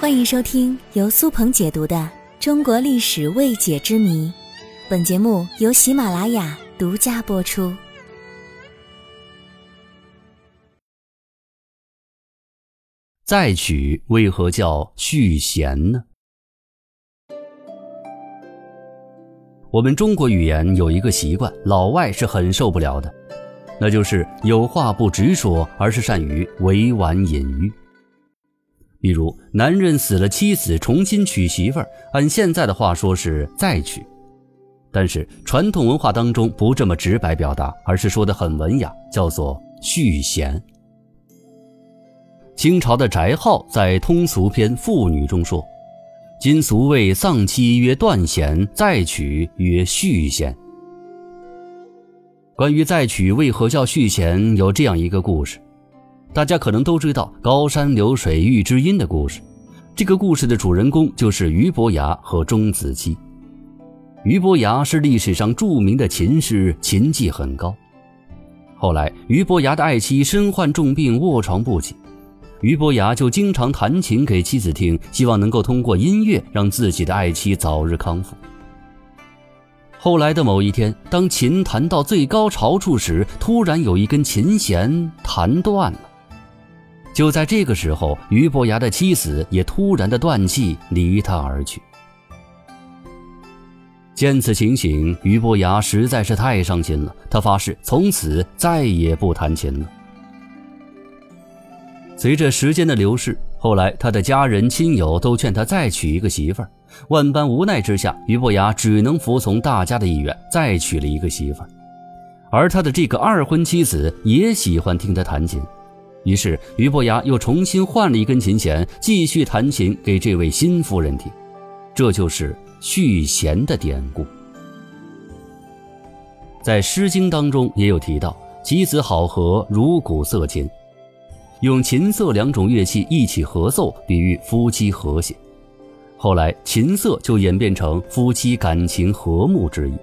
欢迎收听由苏鹏解读的《中国历史未解之谜》，本节目由喜马拉雅独家播出。再娶为何叫续弦呢？我们中国语言有一个习惯，老外是很受不了的，那就是有话不直说，而是善于委婉隐喻。比如，男人死了妻子，重新娶媳妇儿，按现在的话说是再娶，但是传统文化当中不这么直白表达，而是说的很文雅，叫做续弦。清朝的翟浩在《通俗篇·妇女》中说：“今俗谓丧妻曰断弦，再娶曰续弦。”关于再娶为何叫续弦，有这样一个故事。大家可能都知道高山流水遇知音的故事，这个故事的主人公就是俞伯牙和钟子期。俞伯牙是历史上著名的琴师，琴技很高。后来俞伯牙的爱妻身患重病，卧床不起，俞伯牙就经常弹琴给妻子听，希望能够通过音乐让自己的爱妻早日康复。后来的某一天，当琴弹到最高潮处时，突然有一根琴弦弹断了。就在这个时候，俞伯牙的妻子也突然的断气，离他而去。见此情形，俞伯牙实在是太伤心了，他发誓从此再也不弹琴了。随着时间的流逝，后来他的家人亲友都劝他再娶一个媳妇儿，万般无奈之下，俞伯牙只能服从大家的意愿，再娶了一个媳妇儿。而他的这个二婚妻子也喜欢听他弹琴。于是，俞伯牙又重新换了一根琴弦，继续弹琴给这位新夫人听。这就是续弦的典故。在《诗经》当中也有提到“妻子好合，如鼓瑟琴”，用琴瑟两种乐器一起合奏，比喻夫妻和谐。后来，琴瑟就演变成夫妻感情和睦之意。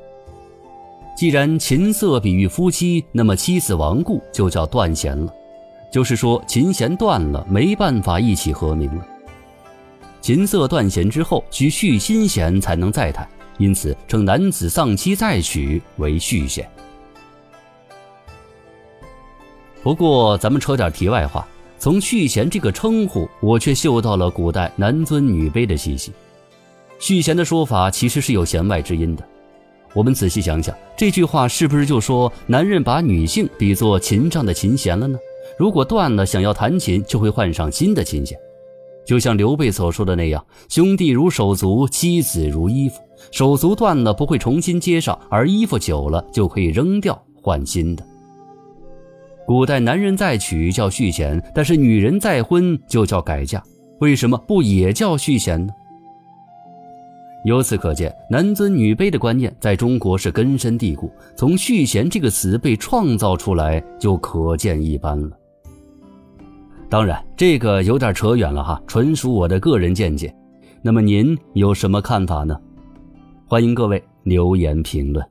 既然琴瑟比喻夫妻，那么妻子亡故就叫断弦了。就是说，琴弦断了，没办法一起和鸣了。琴瑟断弦之后，需续新弦才能再弹，因此称男子丧妻再娶为续弦。不过，咱们扯点题外话，从续弦这个称呼，我却嗅到了古代男尊女卑的气息。续弦的说法其实是有弦外之音的。我们仔细想想，这句话是不是就说男人把女性比作琴上的琴弦了呢？如果断了，想要弹琴就会换上新的琴弦，就像刘备所说的那样：“兄弟如手足，妻子如衣服。手足断了不会重新接上，而衣服久了就可以扔掉换新的。”古代男人再娶叫续弦，但是女人再婚就叫改嫁，为什么不也叫续弦呢？由此可见，男尊女卑的观念在中国是根深蒂固，从“续弦”这个词被创造出来就可见一斑了。当然，这个有点扯远了哈，纯属我的个人见解。那么您有什么看法呢？欢迎各位留言评论。